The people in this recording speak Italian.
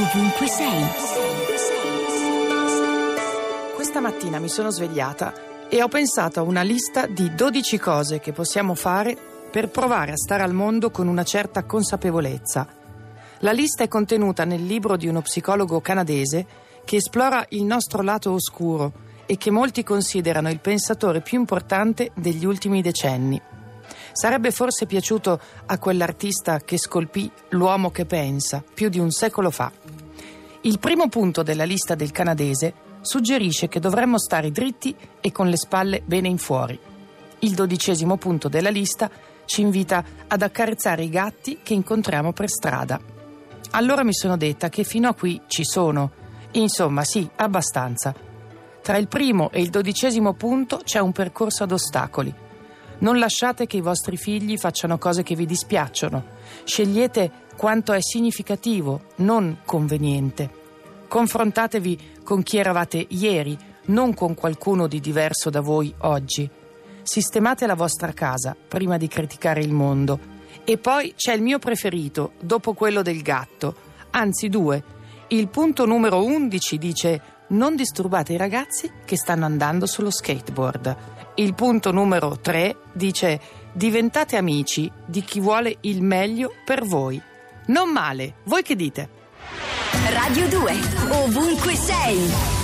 ovunque sei. Questa mattina mi sono svegliata e ho pensato a una lista di 12 cose che possiamo fare per provare a stare al mondo con una certa consapevolezza. La lista è contenuta nel libro di uno psicologo canadese che esplora il nostro lato oscuro e che molti considerano il pensatore più importante degli ultimi decenni. Sarebbe forse piaciuto a quell'artista che scolpì L'uomo che pensa più di un secolo fa. Il primo punto della lista del canadese suggerisce che dovremmo stare dritti e con le spalle bene in fuori. Il dodicesimo punto della lista ci invita ad accarezzare i gatti che incontriamo per strada. Allora mi sono detta che fino a qui ci sono. Insomma, sì, abbastanza. Tra il primo e il dodicesimo punto c'è un percorso ad ostacoli. Non lasciate che i vostri figli facciano cose che vi dispiacciono. Scegliete quanto è significativo, non conveniente. Confrontatevi con chi eravate ieri, non con qualcuno di diverso da voi oggi. Sistemate la vostra casa prima di criticare il mondo. E poi c'è il mio preferito, dopo quello del gatto, anzi due. Il punto numero 11 dice non disturbate i ragazzi che stanno andando sullo skateboard. Il punto numero 3 dice diventate amici di chi vuole il meglio per voi. Non male, voi che dite? Radio 2, ovunque sei.